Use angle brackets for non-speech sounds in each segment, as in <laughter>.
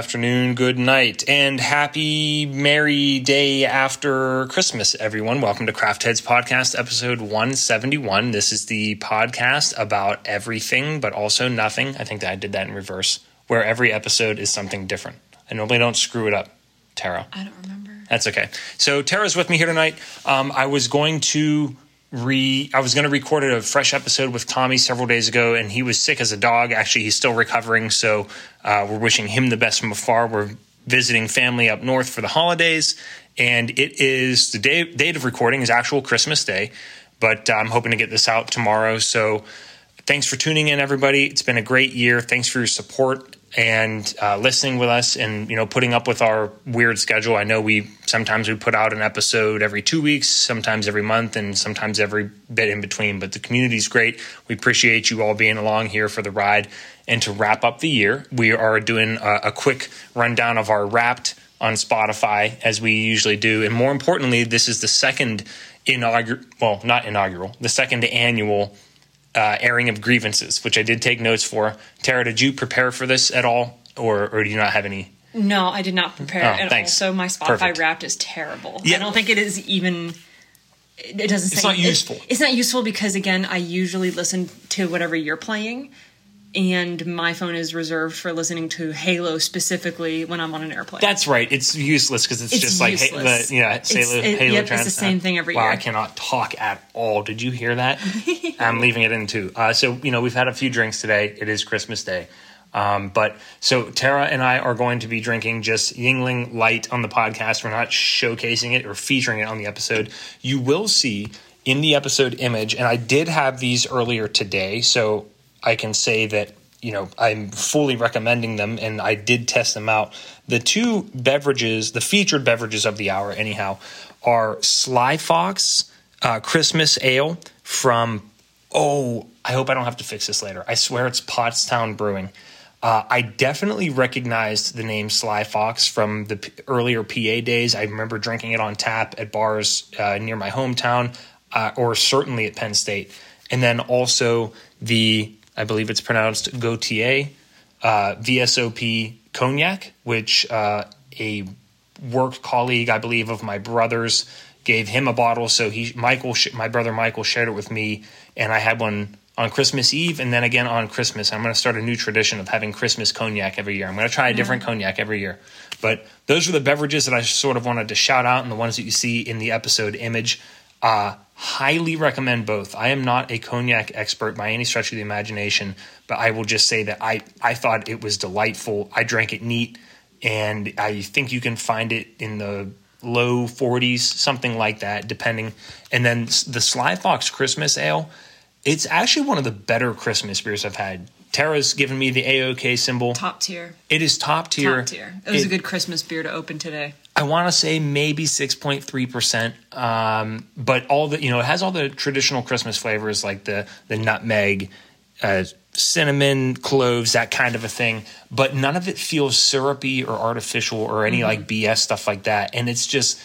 afternoon, good night, and happy merry day after Christmas, everyone. Welcome to Craft Heads Podcast, episode 171. This is the podcast about everything, but also nothing. I think that I did that in reverse, where every episode is something different. I normally don't screw it up, Tara. I don't remember. That's okay. So Tara's with me here tonight. Um, I was going to re I was going to record a fresh episode with Tommy several days ago, and he was sick as a dog. Actually, he's still recovering, so uh, we're wishing him the best from afar. We're visiting family up north for the holidays, and it is the day date of recording is actual Christmas Day, but uh, I'm hoping to get this out tomorrow. So thanks for tuning in, everybody. It's been a great year. Thanks for your support and uh, listening with us and you know putting up with our weird schedule. I know we sometimes we put out an episode every two weeks sometimes every month and sometimes every bit in between but the community's great. We appreciate you all being along here for the ride. And to wrap up the year we are doing a, a quick rundown of our wrapped on spotify as we usually do. And more importantly this is the second inaugural well not inaugural the second annual uh, airing of grievances, which I did take notes for. Tara, did you prepare for this at all, or or do you not have any? No, I did not prepare. Oh, and thanks. also, my Spotify Perfect. Wrapped is terrible. Yeah. I don't think it is even. It doesn't. It's say, not it- useful. it's not useful because again, I usually listen to whatever you're playing, and my phone is reserved for listening to Halo specifically when I'm on an airplane. That's right. It's useless because it's, It's just like useless. the, yeah, It's- Halo, it- Halo yep, it's the same thing every wow, year. I cannot talk at all. Did you hear that? <laughs> I'm leaving it in too. Uh, so you know we've had a few drinks today. It is Christmas Day. Um, but so Tara and I are going to be drinking just Yuengling Light on the podcast. We're not showcasing it or featuring it on the episode. You will see in the episode image, and I did have these earlier today, so I can say that you know I'm fully recommending them, and I did test them out. The two beverages, the featured beverages of the hour, anyhow, are Sly Fox uh, Christmas Ale from oh, I hope I don't have to fix this later. I swear it's Pottstown Brewing. Uh, I definitely recognized the name Sly Fox from the p- earlier PA days. I remember drinking it on tap at bars uh, near my hometown, uh, or certainly at Penn State. And then also the, I believe it's pronounced Gautier uh, VSOP cognac, which uh, a work colleague, I believe, of my brother's gave him a bottle. So he, Michael, sh- my brother Michael, shared it with me, and I had one on Christmas Eve, and then again on Christmas. I'm going to start a new tradition of having Christmas cognac every year. I'm going to try a different cognac every year. But those are the beverages that I sort of wanted to shout out, and the ones that you see in the episode image. Uh, highly recommend both. I am not a cognac expert by any stretch of the imagination, but I will just say that I, I thought it was delightful. I drank it neat, and I think you can find it in the low 40s, something like that, depending. And then the Sly Fox Christmas Ale, it's actually one of the better Christmas beers I've had. Tara's given me the AOK symbol. top tier. It is top tier. Top tier. It was It- a good Christmas beer to open today. I want to say maybe 6.3%. Um, but all the, you know, it has all the traditional Christmas flavors like the, the nutmeg, uh, cinnamon, cloves, that kind of a thing. But none of it feels syrupy or artificial or any like BS stuff like that. And it's just,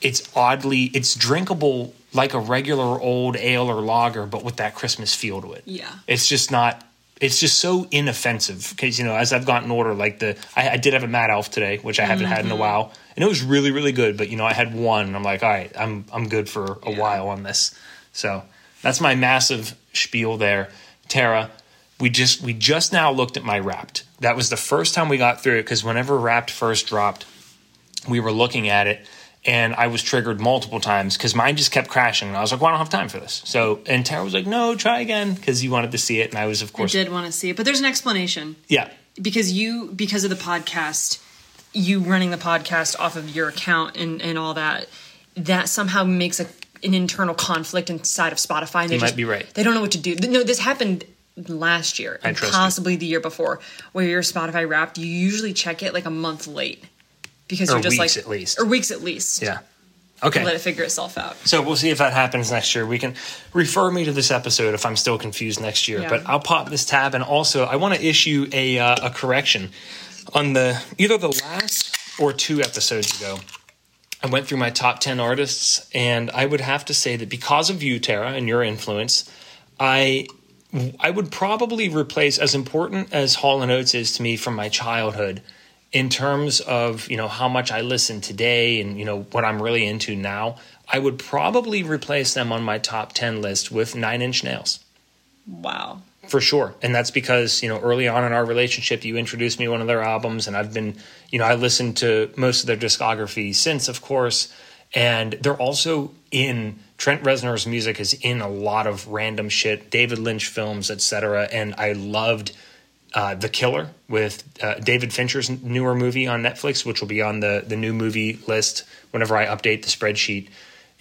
it's oddly, it's drinkable like a regular old ale or lager, but with that Christmas feel to it. Yeah. It's just not. It's just so inoffensive because you know as I've gotten older, like the I, I did have a Mad Elf today, which I haven't had in a mm-hmm. while, and it was really really good. But you know I had one, and I'm like, all right, I'm I'm good for a Yeah. while on this. So that's my massive spiel there, Tara. We just we just now looked at my Wrapped. That was the first time we got through it because whenever Wrapped first dropped, we were looking at it and I was triggered multiple times because mine just kept crashing. And I was like, well, I don't have time for this. So, and Tara was like, no, try again because you wanted to see it. And I was, of course. I did want to see it, but there's an explanation. yeah. because you because of the podcast you running the podcast off of your account and and all that that somehow makes a an internal conflict inside of spotify and they You might just, be right. they don't know what to do no this happened last year and trust you. possibly the year before where your spotify wrapped you usually check it like a month late because Or you're just weeks like at least. or weeks at least Yeah. Okay. let it figure itself out So we'll see if that happens next year. We can refer me to this episode if I'm still confused next year. Yeah. But I'll pop this tab, and also I want to issue a uh, a correction on the either the last or two episodes ago. I went through my top ten artists, and I would have to say that because of you, Tara, and your influence, I I would probably replace as important as Hall and Oates is to me from my childhood. In terms of you know how much I listen today and you know what I'm really into now, I would probably replace them on my top ten list with Nine Inch Nails Wow. for sure. And that's because, you know, early on in our relationship, you introduced me to one of their albums, and I've been, you know, I listened to most of their discography since, of course. And they're also in Trent Reznor's music is in a lot of random shit, David Lynch films, etc. And I loved uh, The Killer with uh, David Fincher's newer movie on Netflix, which will be on the the new movie list whenever I update the spreadsheet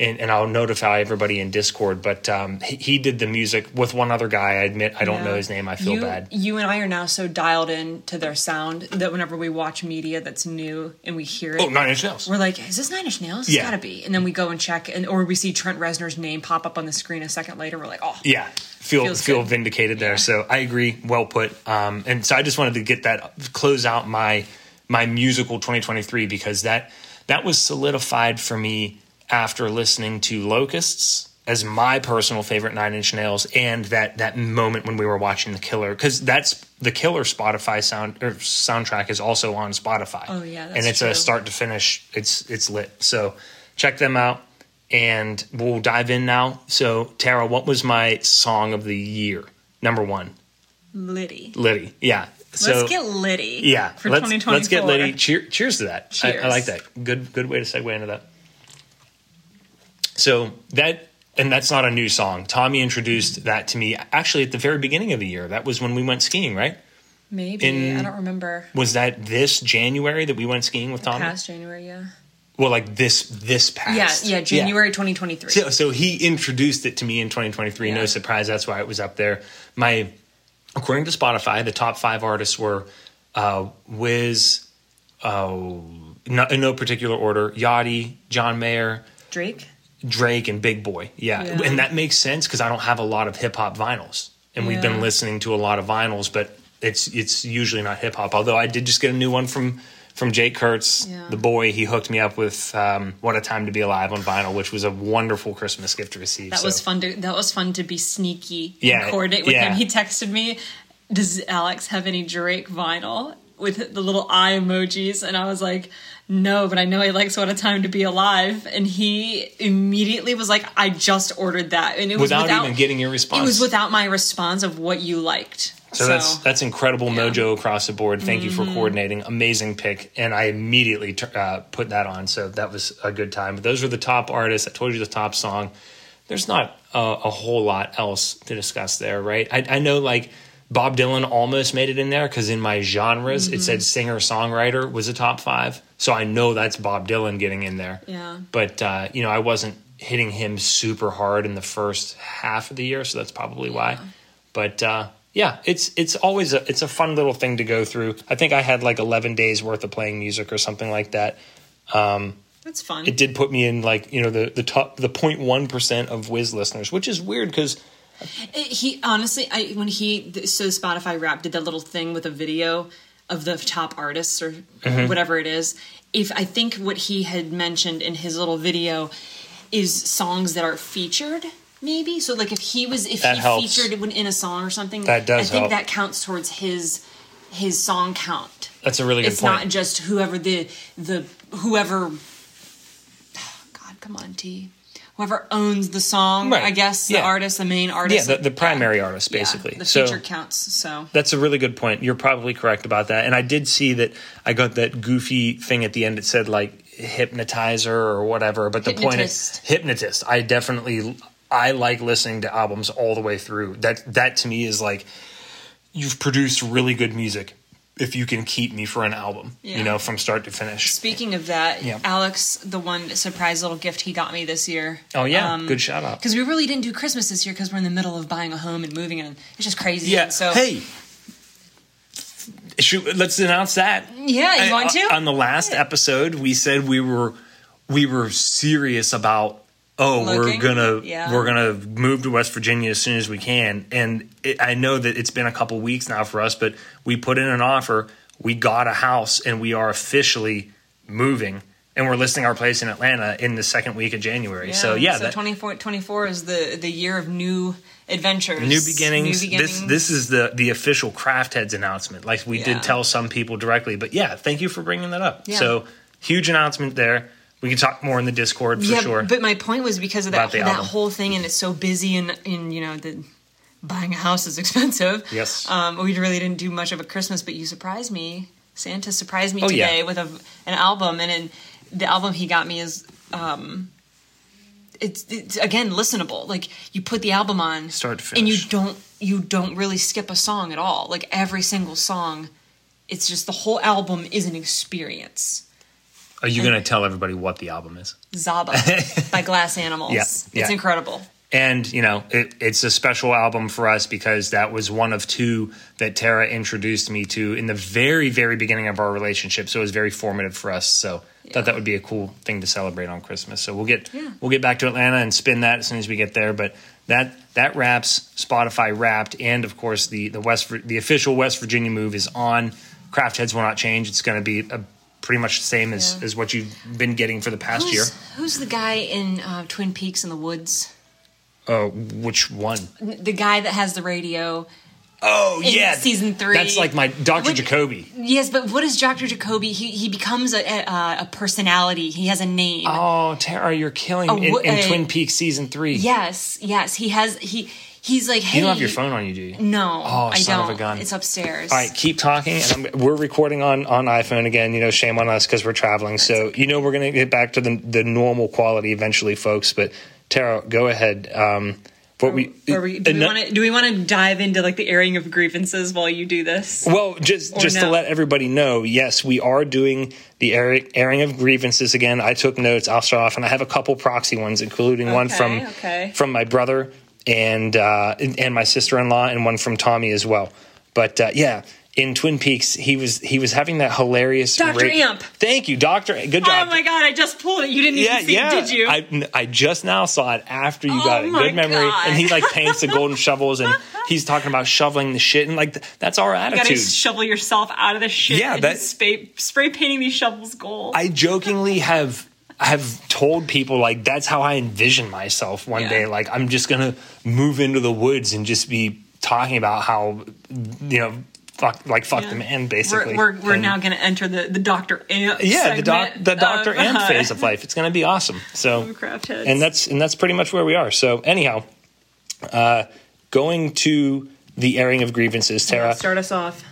and, and I'll notify everybody in Discord. But um, he, he did the music with one other guy. I admit I don't Yeah. know his name. I feel you, bad. You and I are now so dialed in to their sound that whenever we watch media that's new and we hear it, Oh, Nine Inch Nails. we're like, "Is this Nine Inch Nails? It's Yeah. gotta be." And then we go and check, and or we see Trent Reznor's name pop up on the screen a second later. We're like, "Oh, Yeah, feel Feels feel good. vindicated there. Yeah. So I agree. Well put. Um, and so I just wanted to get that close out my my musical 2023 because that that was solidified for me after listening to Locusts as my personal favorite Nine Inch Nails and that that moment when we were watching The Killer because that's the Killer Spotify sound or soundtrack is also on Spotify. Oh, yeah, and it's true. a start to finish. It's it's lit. So check them out and we'll dive in now. So, Tara, what was my song of the year? Number one, Liddy." Liddy. Yeah. So, Let's get Liddy. yeah, for let's, 2024. let's get Liddy. Cheer, cheers to that. I, I like that. Good, good way to segue into that. So that, and that's not a new song. Tommy introduced that to me actually at the very beginning of the year. That was when we went skiing, right? Maybe in- I don't remember. Was that this January that we went skiing with Tommy? Past January, yeah. Well, like this, this past. Yeah, yeah, January 2023. So, so he introduced it to me in 2023. No surprise, that's why it was up there. My, according to Spotify, the top five artists were uh, Wiz, uh, no, in no particular order, Yachty, John Mayer, Drake. Drake, and Big Boi. Yeah, Yeah. and that makes sense because I don't have a lot of hip hop vinyls, and we've been listening to a lot of vinyls, but it's it's usually not hip hop. Although I did just get a new one from from Jake Kurtz, Yeah. the boy. He hooked me up with um, "What a Time to Be Alive" on vinyl, which was a wonderful Christmas gift to receive. That So- was fun to that was fun to be sneaky Yeah, and coordinate with yeah. him. He texted me, "Does Alex have any Drake vinyl?" With the little eye emojis, and I was like, "No, but I know he likes "What a Time to Be Alive," and he immediately was like, "I just ordered that," and it was Without even getting your response. It was without my response of what you liked. So, that's that's incredible mojo across the board. Thank you for Mm-hmm. coordinating. Amazing pick, and I immediately uh, put that on. So that was a good time. But those were the top artists. I told you the top song. There's not a, a whole lot else to discuss there, right? I, I know like Bob Dylan almost made it in there because in my genres it Mm-hmm. said singer songwriter was a top five. So I know that's Bob Dylan getting in there. Yeah. But uh, you know I wasn't hitting him super hard in the first half of the year, so that's probably why. But uh, yeah, it's it's always a it's a fun little thing to go through. I think I had like eleven days worth of playing music or something like that. that's fun. It did put me in like you know the the top the 0.1 percent of Wiz listeners, which is weird because It- he honestly, I when he so Spotify Wrapped did that little thing with a video of the top artists or Mm-hmm. whatever it is. If I think what he had mentioned in his little video is songs that are featured, maybe. So like if he was if That he helps. featured in a song or something, That does I think help. that counts towards his his song count. that's a really good It's point. not just whoever the the whoever. <sighs> God, come on, T. Whoever owns the song, Right. I guess the Yeah. artist, the main yeah, artist, the, the primary artist yeah, basically. the so feature counts. So That's a really good point. You're probably correct about that. And I did see that I got that goofy thing at the end. It said like hypnotizer or whatever. But the point is Hypnotist. hypnotist. I definitely I like listening to albums all the way through. That that to me is like you've produced really good music if you can keep me for an album. Yeah. You know, from start to finish. speaking of that, Yeah. Alex, the one surprise little gift he got me this year. Oh yeah, um, good shout out. Because we really didn't do Christmas this year because we're in the middle of buying a home and moving, and it's just crazy. Yeah. And so hey. Shoot, let's announce that. yeah, you want to? on the last episode we said we were we were serious about oh Looking? we're gonna Yeah. we're gonna move to west virginia as soon as we can and it, i know that it's been a couple weeks now for us but we put in an offer we got a house and we are officially moving and we're listing our place in Atlanta in the second week of January. so yeah, so that, 24, 24 is the the year of new adventures, new beginnings. New beginnings. This this is the the official Craft Heads announcement. Like we Yeah. did tell some people directly, but yeah, thank you for bringing that up. Yeah. So huge announcement there. We can talk more in the Discord for yeah, sure. but my point was because of that that album. whole thing, and it's so busy, and in you know the buying a house is <laughs> expensive. Yes. um, we really didn't do much of a Christmas, but you surprised me. Santa surprised me Oh, yeah. today with a, an album, and in, the album he got me is. Um, it's, it's again listenable. Like you put the album on, Start and you don't you don't really skip a song at all. Like every single song, it's just the whole album is an experience. Are you going to tell everybody what the album is? Zaba <laughs> by Glass Animals. Yeah, It's yeah. incredible. And you know, it, it's a special album for us because that was one of two that Tara introduced me to in the very, very beginning of our relationship. So it was very formative for us. So I thought that would be a cool thing to celebrate on Christmas. So we'll get Yeah. we'll get back to Atlanta and spin that as soon as we get there. But that that wraps Spotify Wrapped, and of course the the West the official West Virginia move is on. Craft Heads will not change. It's going to be a, pretty much the same as, Yeah. as what you've been getting for the past Who's, year. who's the guy in uh, Twin Peaks in the woods? Uh, which one? The guy that has the radio. Oh in yeah, season three. That's like my Dr. Jacoby. Yes, but what is Dr. Jacoby? He he becomes a a, a personality. He has a name. Oh, Tara, you're killing A in, in Twin Peaks season three. Yes, yes. He has he he's like hey. You don't have your phone on you, do you? No, Oh, I son of don't. a gun. It's upstairs. All right, keep talking. And I'm, we're recording on, on iPhone again. You know, shame on us because we're traveling. So you know we're going to get back to the the normal quality eventually, folks. But Tara, go ahead. Um, what we, we, do, we want to, do we want to dive into like the airing of grievances while you do this? Well, just Or just to let everybody know, yes, we are doing the air, airing of grievances again. I took notes. I'll start off, and I have a couple proxy ones, including one from okay. from my brother and uh, and my sister in law, and one from Tommy as well. But uh, yeah, in Twin Peaks, he was he was having that hilarious Dr. Amp. Thank you, Doctor. Good job. Oh my god! I just pulled it. You didn't yeah, even see yeah. it, did you? I, I just now saw it after you Oh got it. Good memory. God. And he like paints the golden <laughs> shovels, and he's talking about shoveling the shit, and like th- that's our you gotta attitude. shovel yourself out of the shit. Yeah, and that- spray, spray painting these shovels gold. I jokingly have have told people like that's how I envision myself one Yeah. day. Like I'm just gonna move into the woods and just be talking about how you know fuck like fuck Yeah. the man basically. We're, we're, we're now going to enter the, the Doctor Amp. yeah the doc the Doctor Amp uh, phase of <laughs> life. It's gonna be awesome. So and that's and that's pretty much where we are. So anyhow, uh, going to the airing of grievances, Tara. start us off.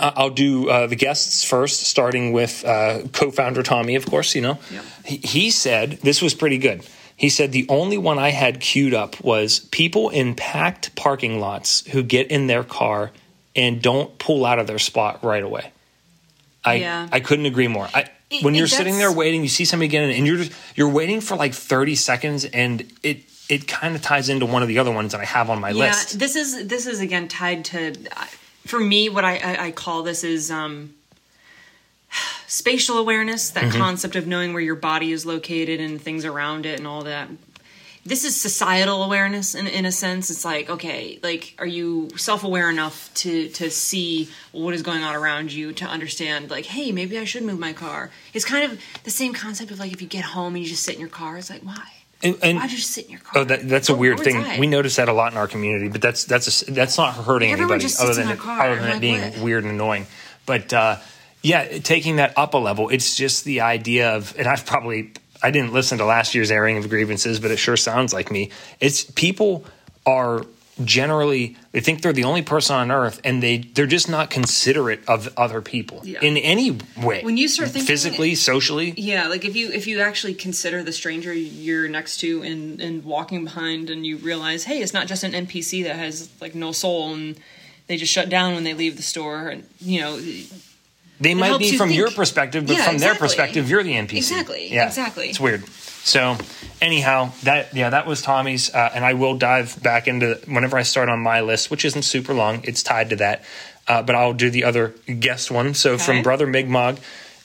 I'll do uh, the guests first, starting with uh, co-founder Tommy. Of course, you know he, he said this was pretty good. He said the only one I had queued up was people in packed parking lots who get in their car and don't pull out of their spot right away. I Yeah. I couldn't agree more. I, It- when you're sitting there waiting, you see somebody get in, and you're just, you're waiting for like 30 seconds, and it it kind of ties into one of the other ones that I have on my Yeah, list. this is this is again tied to for me what I, I, I call this is um, <sighs> spatial awareness. That Mm-hmm. concept of knowing where your body is located and things around it and all that. This is societal awareness in, in a sense. It's like, okay, like, are you self aware enough to to see what is going on around you to understand, like, hey, maybe I should move my car. It's kind of the same concept of like if you get home and you just sit in your car. It's like, why? And- and- you just sit in your car? Oh, that, that's a weird thing. outside. We notice that a lot in our community, but that's that's a, that's not hurting Everyone anybody other than car. other than it being what? weird and annoying. But uh, yeah, taking that up a level, it's just the idea of, and I've probably I didn't listen to last year's airing of grievances, but it sure sounds like me. It's people are generally they think they're the only person on earth and they they're just not considerate of other people Yeah. in any way When you start thinking- physically socially Yeah, like if you if you actually consider the stranger you're next to and and walking behind and you realize, hey, it's not just an NPC that has like no soul and they just shut down when they leave the store and you know They might be you from think. your perspective, but Yeah, from their perspective, you're the NPC. Exactly, Yeah, exactly. It's weird. So, anyhow, that yeah, that was Tommy's, uh, and I will dive back into whenever I start on my list, which isn't super long. It's tied to that, uh, but I'll do the other guest one. So, Okay. from Brother Migmog.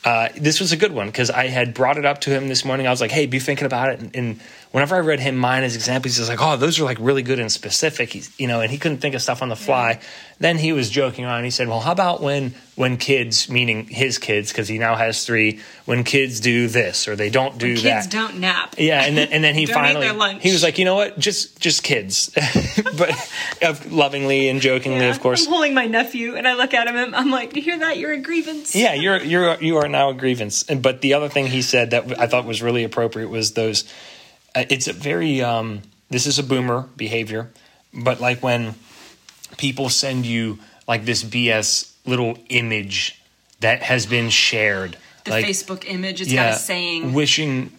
Uh, this was a good one because I had brought it up to him this morning. I was like, "Hey, be thinking about it." And, and whenever I read him mine as examples, he's like, "Oh, those are like really good and specific." He's, you know, and he couldn't think of stuff on the fly. Then he was joking around. He said, "Well, how about when when kids, meaning his kids, because he now has three, when kids do this or they don't do Kids that." don't nap. yeah, and then and then he <laughs> finally he was like, "You know what? Just just kids," <laughs> but of lovingly and jokingly, Yeah. of course. I'm holding my nephew, and I look at him, and I'm like, "You hear that? You're a grievance." Yeah, you're you're you are now a grievance. And but the other thing he said that I thought was really appropriate was those. Uh, it's a very um, this is a boomer behavior, but like when people send you like this BS little image that has been shared. The like, Facebook image, it's got a saying. wishing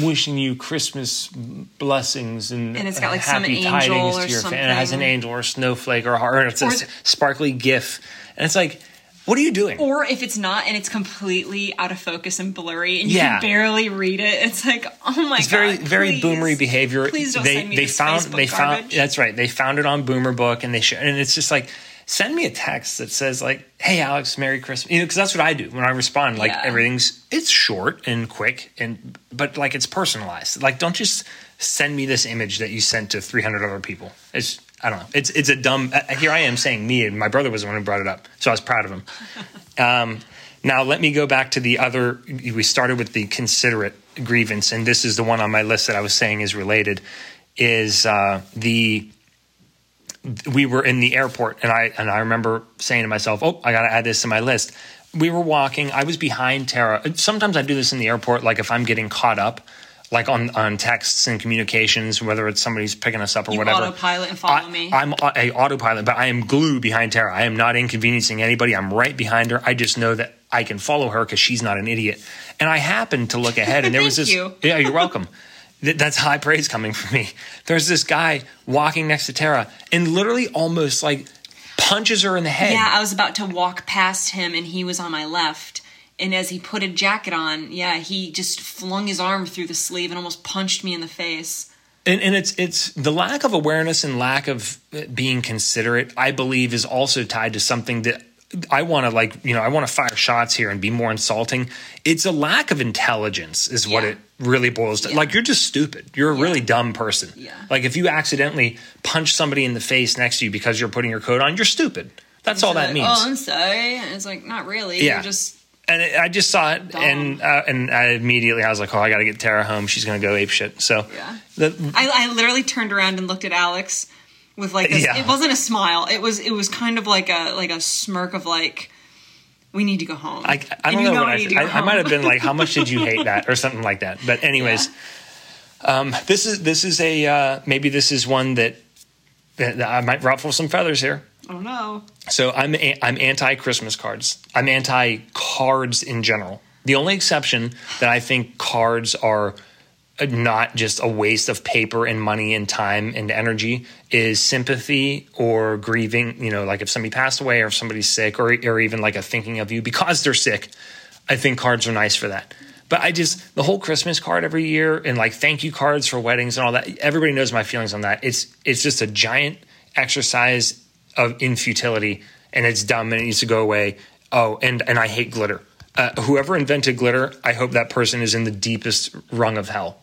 wishing you Christmas blessings and, And it's got, like, some angel tidings or to your family. And it has an angel or a snowflake or a heart. It's a Or s- the- sparkly GIF, and it's like, what are you doing? Or if it's not and it's completely out of focus and blurry and you Yeah. can barely read it, it's like, oh my god. it's god. very very please, boomery behavior. Please don't they send me they this found Facebook they found garbage. that's right. They found it on Boomer Book and they sh- and it's just like send me a text that says like, "Hey Alex, Merry Christmas." You know, because that's what I do when I respond. Like Yeah. everything's it's short and quick and but like it's personalized. Like don't just send me this image that you sent to 300 other people. It's I don't know. It's it's a dumb. Uh, here I am saying me and my brother was the one who brought it up, so I was proud of him. <laughs> Um, now let me go back to the other. We started with the considerate grievance, and this is the one on my list that I was saying is related. Is uh, the we were in the airport, and I and I remember saying to myself, "Oh, I got to add this to my list." We were walking. I was behind Tara. Sometimes I do this in the airport, like if I'm getting caught up, like on on texts and communications, whether it's somebody's picking us up or You whatever. autopilot and follow I, me. I'm a, a autopilot, but I am glue behind Tara. I am not inconveniencing anybody. I'm right behind her. I just know that I can follow her because she's not an idiot. And I happened to look ahead, and there <laughs> was this. you. <laughs> Yeah, you're welcome. That's high praise coming from me. There's this guy walking next to Tara, and literally almost like punches her in the head. Yeah, I was about to walk past him and he was on my left. And as he put a jacket on, yeah, he just flung his arm through the sleeve and almost punched me in the face. And, and it's it's the lack of awareness and lack of being considerate. I believe is also tied to something that I want to like. You know, I want to fire shots here and be more insulting. It's a lack of intelligence, is what it really boils down. Yeah. Like you're just stupid. You're a really dumb person. Yeah. Like if you accidentally punch somebody in the face next to you because you're putting your coat on, you're stupid. That's all that means. Oh, I'm sorry. And it's like, not really. Yeah. You're just and it, I just saw it, Dumb. and uh, and I immediately I was like, oh, I got to get Tara home. She's gonna go ape shit. So Yeah. the, I, I literally turned around and looked at Alex with like this, Yeah. it wasn't a smile. It was it was kind of like a like a smirk of like we need to go home. I, I don't you know, what I I, I, I might have been like, how much did you hate that, or something like that. But anyways, um, this is this is a uh, maybe this is one that, that I might ruffle some feathers here. Oh no. So I'm a- I'm anti Christmas cards. I'm anti cards in general. The only exception that I think cards are not just a waste of paper and money and time and energy is sympathy or grieving. You know, like if somebody passed away or if somebody's sick or or even like a thinking of you because they're sick. I think cards are nice for that. But I just the whole Christmas card every year and like thank you cards for weddings and all that. Everybody knows my feelings on that. It's it's just a giant exercise of in futility and it's dumb and it needs to go away. Oh, and and I hate glitter. Uh, whoever invented glitter, I hope that person is in the deepest rung of hell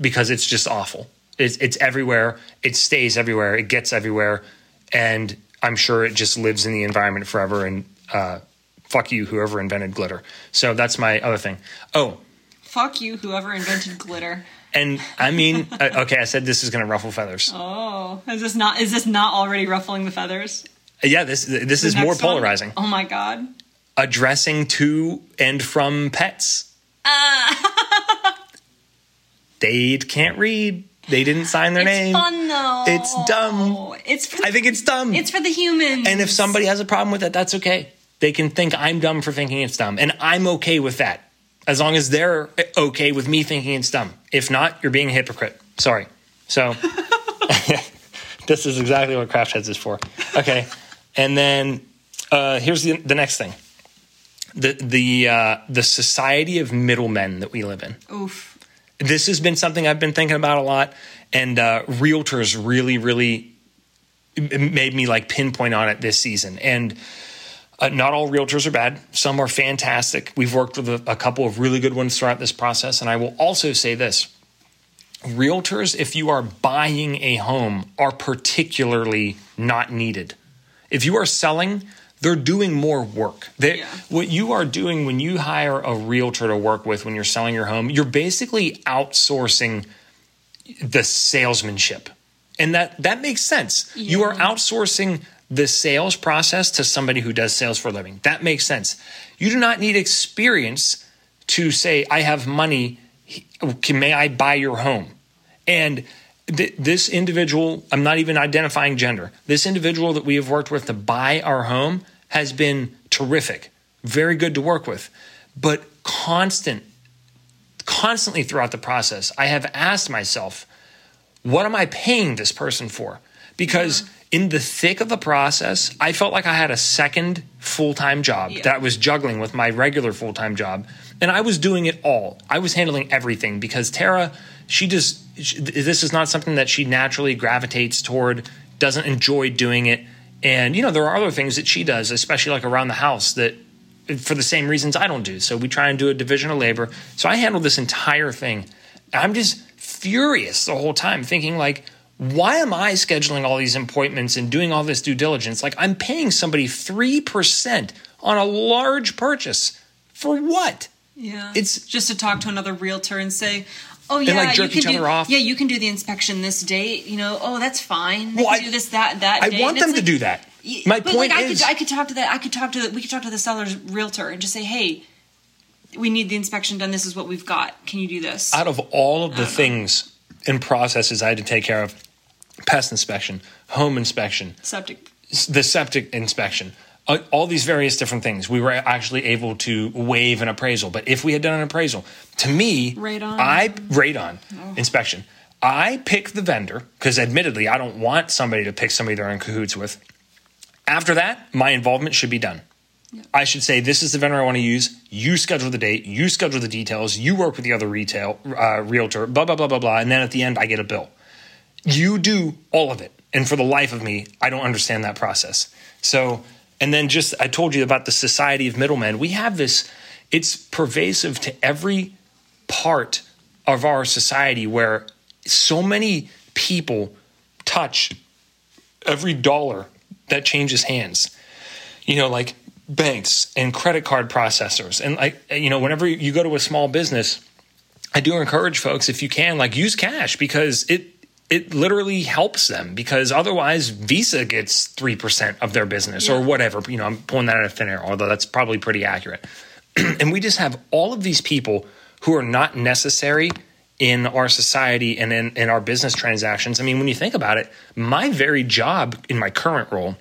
because it's just awful. It's it's everywhere. It stays everywhere. It gets everywhere, and I'm sure it just lives in the environment forever. And uh, fuck you, whoever invented glitter. So that's my other thing. Oh, Fuck you, whoever invented glitter. And I mean, uh, okay, I said this is going to ruffle feathers. Oh, is this not is this not already ruffling the feathers? Yeah, this this is more next one? polarizing. Oh my god. Addressing to and from pets. Ah. <laughs> they can't read. They didn't sign their name. It's name. fun though. It's dumb. It's for I think it's dumb. it's for the humans. And if somebody has a problem with it, that's okay. They can think I'm dumb for thinking it's dumb. And I'm okay with that. As long as they're okay with me thinking it's dumb. If not, you're being a hypocrite. Sorry. So <laughs> this is exactly what Craft Heads is for. Okay. And then uh, here's the, the next thing. The the uh, the society of middlemen that we live in Oof. this has been something I've been thinking about a lot, and uh, realtors really, really made me like pinpoint on it this season. And uh, not all realtors are bad; some are fantastic. We've worked with a, a couple of really good ones throughout this process, and I will also say this: realtors, if you are buying a home, are particularly not needed. If you are selling, they're doing more work. Yeah. What you are doing when you hire a realtor to work with when you're selling your home, you're basically outsourcing the salesmanship. And that that makes sense. You are outsourcing the sales process to somebody who does sales for a living. That makes sense. You do not need experience to say I have money, may I buy your home? And th- this individual, I'm not even identifying gender. This individual that we have worked with to buy our home has been terrific, very good to work with, but constant, constantly throughout the process, I have asked myself, what am I paying this person for? Because in the thick of the process, I felt like I had a second full time job Yeah. that was juggling with my regular full time job. And I was doing it all. I was handling everything because Tara, she just, she, this is not something that she naturally gravitates toward, doesn't enjoy doing it. And, you know, there are other things that she does, especially like around the house, that for the same reasons I don't do. So we try and do a division of labor. So I handle this entire thing. I'm just furious the whole time, thinking like, why am I scheduling all these appointments and doing all this due diligence? Like I'm paying somebody three percent on a large purchase for what? Yeah. It's- just to talk to another realtor and say, "Oh yeah, like, you can do yeah, you can do the inspection this date. You know, oh that's fine. They Well, do this that that. I day. want them it's to do that. My but point like, is, I could I could talk to that. I could talk to the, we could talk to the seller's realtor and just say, hey, we need the inspection done. This is what we've got. Can you do this? out of all of the things and processes I had to take care of, pest inspection, home inspection, Septic. the septic inspection, uh, all these various different things. We were actually able to waive an appraisal. But if we had done an appraisal, to me, Radon. I radon inspection. I pick the vendor because, admittedly, I don't want somebody to pick somebody they're in cahoots with. After that, my involvement should be done. I should say, this is the vendor I want to use. You schedule the date. You schedule the details. You work with the other retail uh, realtor. Blah blah blah blah blah. And then at the end, I get a bill. You do all of it, and for the life of me, I don't understand that process. So, and then just I told you about the society of middlemen. We have this. It's pervasive to every part of our society where so many people touch every dollar that changes hands you know, like banks and credit card processors. And like, you know, whenever you go to a small business, I do encourage folks, if you can, like use cash because it, it literally helps them because otherwise Visa gets 3% of their business or whatever. You know, I'm pulling that out of thin air, although that's probably pretty accurate. <clears throat> and we just have all of these people who are not necessary in our society and in, in our business transactions. I mean, when you think about it, my very job in my current role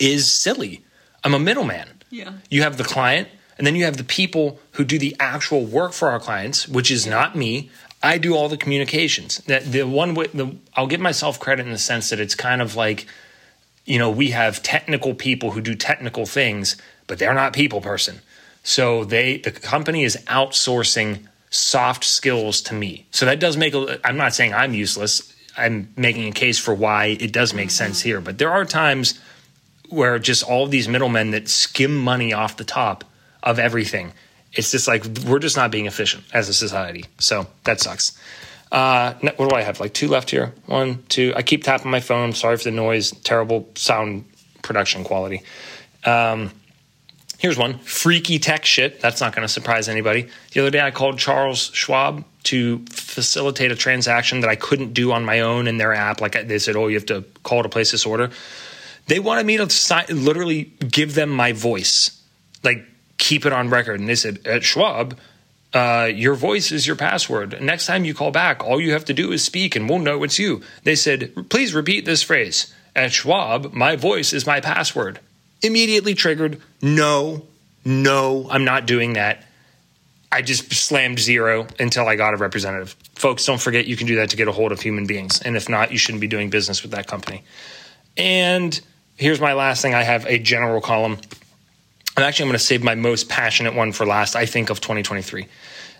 is silly. I'm a middleman. Yeah. You have the client, and then you have the people who do the actual work for our clients, which is not me. I do all the communications. That the one with the I'll give myself credit in the sense that it's kind of like, you know, we have technical people who do technical things, but they're not people person. So they the company is outsourcing soft skills to me. So that does make a I'm not saying I'm useless. I'm making a case for why it does make sense mm-hmm. here. But there are times where just all of these middlemen that skim money off the top of everything. It's just like we're just not being efficient as a society. So that sucks. Uh, what do I have? Like two left here. One, two. I keep tapping my phone. Sorry for the noise. Terrible sound production quality. Um, here's one freaky tech shit. That's not going to surprise anybody. The other day, I called Charles Schwab to facilitate a transaction that I couldn't do on my own in their app. Like they said, oh, you have to call to place this order. They wanted me to si- literally give them my voice, like keep it on record. And they said, at Schwab, uh, your voice is your password. Next time you call back, all you have to do is speak and we'll know it's you. They said, please repeat this phrase. At Schwab, my voice is my password. Immediately triggered, no, no, I'm not doing that. I just slammed zero until I got a representative. Folks, don't forget you can do that to get a hold of human beings. And if not, you shouldn't be doing business with that company. And here's my last thing I have a general column. I'm actually going to save my most passionate one for last, I think, of 2023.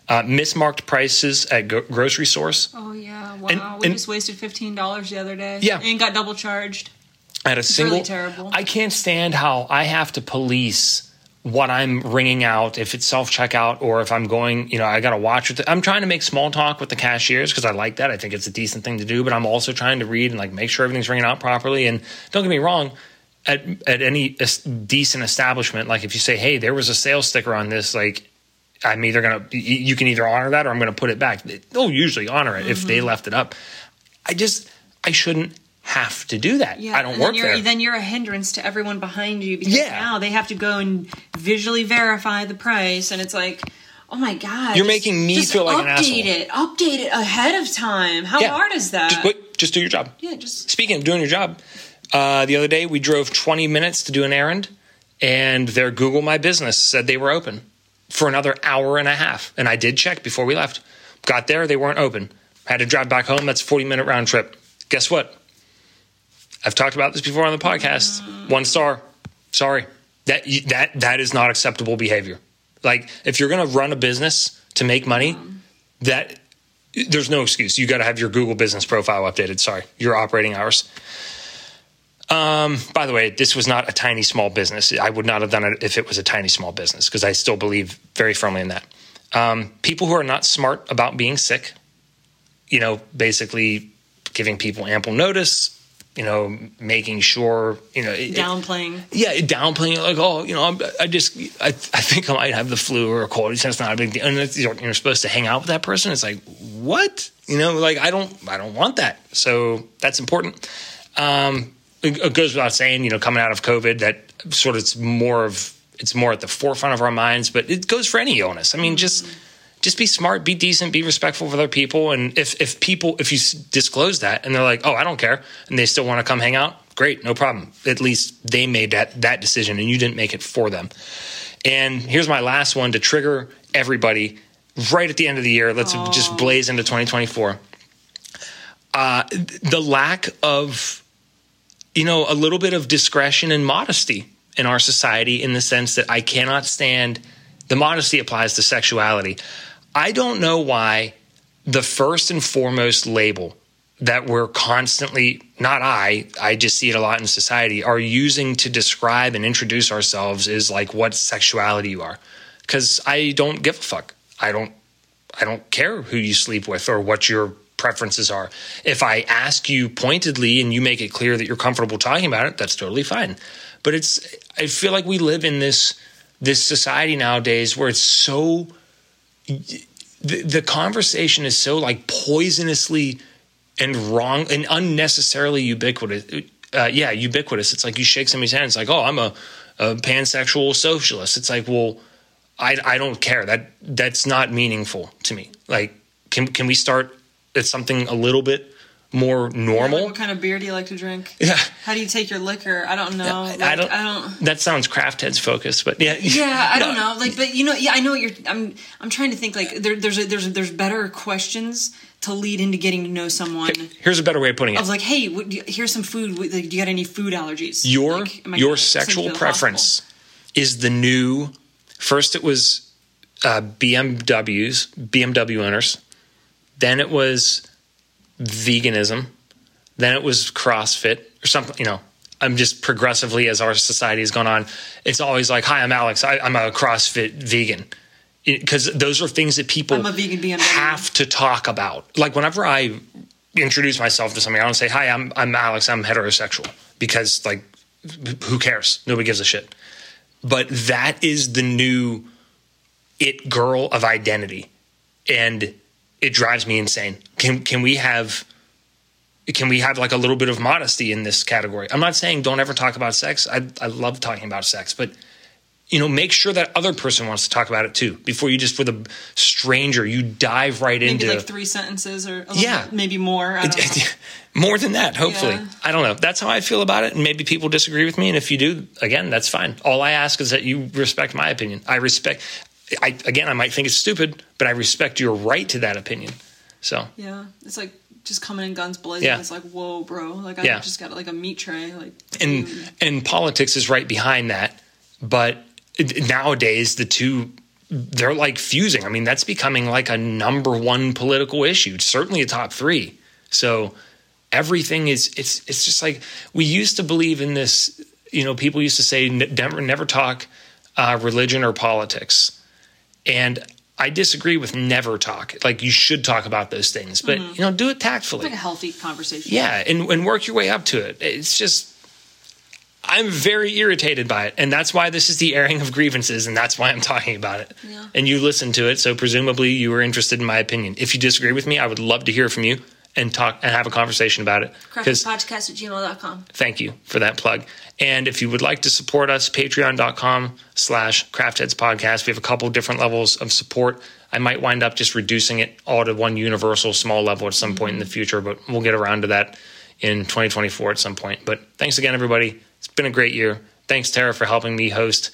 Uh, mismarked prices at go- grocery source. Oh yeah, wow. And- we and- just wasted fifteen dollars the other day. Yeah. and got double charged. at a single really terrible. I can't stand how I have to police what I'm ringing out, if it's self checkout or if I'm going, you know, I got to watch it. I'm trying to make small talk with the cashiers because I like that. I think it's a decent thing to do, but I'm also trying to read and like make sure everything's ringing out properly. And don't get me wrong, at, at any decent establishment, like if you say, hey, there was a sales sticker on this, like I'm either to, you can either honor that or I'm to put it back. They'll usually honor it mm-hmm. if they mm-hmm. left it up. I just, I shouldn't have to do that. Yeah, I don't work then there. Then you're a hindrance to everyone behind you because yeah. now they have to go and visually verify the price, and it's like, oh my god, you're just, making me feel like an asshole. Update it, update it ahead of time. How yeah. hard is that? Just, wait, just do your job. Yeah, just speaking of doing your job. Uh, the other day, we drove 20 minutes to do an errand, and their Google My Business said they were open for another hour and a half. And I did check before we left. Got there, they weren't open. Had to drive back home. That's a 40 minute round trip. Guess what? I've talked about this before on the podcast. One star. Sorry. That that that is not acceptable behavior. Like if you're going to run a business to make money, that there's no excuse. You got to have your Google business profile updated. Sorry, your operating hours. Um, by the way, this was not a tiny small business. I would not have done it if it was a tiny small business because I still believe very firmly in that. Um, people who are not smart about being sick, you know, basically giving people ample notice, you know, making sure, you know, downplaying. It, yeah, downplaying like, oh, you know, I'm, i just, I, I think I might have the flu or a cold. It's not a big deal. And you're, you're supposed to hang out with that person. It's like, what? You know, like I don't, I don't want that. So that's important. Um, it, goes without saying, you know, coming out of COVID, that sort of it's more of, it's more at the forefront of our minds. But it goes for any illness. I mean, just. Just be smart, be decent, be respectful of other people. And if if people if you disclose that and they're like, oh, I don't care, and they still want to come hang out, great, no problem. At least they made that that decision, and you didn't make it for them. And here's my last one to trigger everybody right at the end of the year. Let's Aww. just blaze into 2024. Uh, the lack of, you know, a little bit of discretion and modesty in our society in the sense that I cannot stand the modesty applies to sexuality. I don't know why the first and foremost label that we're constantly, not I, I just see it a lot in society, are using to describe and introduce ourselves is like what sexuality you are. Because I don't give a fuck. I don't I don't care who you sleep with or what your preferences are. If I ask you pointedly and you make it clear that you're comfortable talking about it, that's totally fine. But it's I feel like we live in this this society nowadays where it's so the, the conversation is so like poisonously and wrong and unnecessarily ubiquitous. Uh, yeah, ubiquitous. It's like you shake somebody's hand. It's like, oh, I'm a, a pansexual socialist. It's like, well, I, I don't care. That that's not meaningful to me. Like, can can we start at something a little bit more normal. Yeah, like what kind of beer do you like to drink? Yeah. How do you take your liquor? I don't know. Yeah, like, I don't. I don't. That sounds craft heads focused, but yeah. Yeah, I <laughs> no. don't know. Like, but you know, yeah, I know what you're. I'm. I'm trying to think. Like, there, there's a, there's a, there's better questions to lead into getting to know someone. Here's a better way of putting it. I was like, hey, what, here's some food. Like, do you got any food allergies? Your like, your sexual preference is the new. First, it was uh, BMWs, BMW owners. Then it was veganism. Then it was CrossFit or something, you know. I'm just progressively as our society has gone on, it's always like, "Hi, I'm Alex. I, am a CrossFit vegan," because those are things that people have to talk about. Like whenever I introduce myself to somebody, I don't say, "Hi, I'm I'm Alex. I'm heterosexual," because like, who cares? Nobody gives a shit. But that is the new it girl of identity, and it drives me insane. Can can we have can we have like a little bit of modesty in this category? I'm not saying don't ever talk about sex. I I love talking about sex, but you know, make sure that other person wants to talk about it too before you just for the stranger you dive right maybe into like three sentences or yeah, bit, maybe more. <laughs> more than that, hopefully. Yeah. I don't know. That's how I feel about it, and maybe people disagree with me. And if you do, again, that's fine. All I ask is that you respect my opinion. I respect. I again, I might think it's stupid, but I respect your right to that opinion. So yeah, it's like just coming in guns blazing. Yeah. It's like whoa, bro! Like I yeah. just got like a meat tray. Like and dude. and politics is right behind that, but nowadays the two they're like fusing. I mean, that's becoming like a number one political issue. Certainly a top three. So everything is it's it's just like we used to believe in this. You know, people used to say never never talk uh, religion or politics. And I disagree with never talk. Like you should talk about those things, but mm-hmm. you know, do it tactfully. Like a healthy conversation. Yeah, and, and work your way up to it. It's just, I'm very irritated by it. And that's why this is the airing of grievances, and that's why I'm talking about it. Yeah. And you listened to it, so presumably you were interested in my opinion. If you disagree with me, I would love to hear from you and talk and have a conversation about it. Craftheadspodcast at gmail.com. thank you for that plug. And if you would like to support us, patreon.com slash craftheads podcast. We have a couple different levels of support. I might wind up just reducing it all to one universal small level at some point in the mm-hmm. future, but we'll get around to that in 2024 at some point. But thanks again, everybody. It's been a great year. Thanks, Tara, for helping me host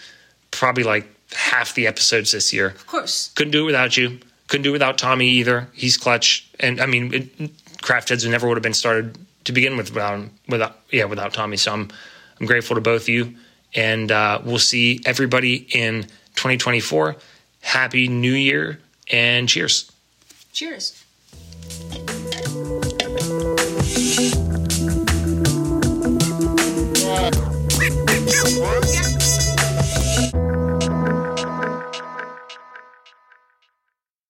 probably like half the episodes this year. Of course. Couldn't do it without you. Couldn't do it without Tommy either. He's clutch. And I mean, it, Craft Heads never would have been started to begin with without without yeah without Tommy. So I'm I'm grateful to both you, and uh, we'll see everybody in 2024. Happy New Year and cheers. Cheers. Yeah.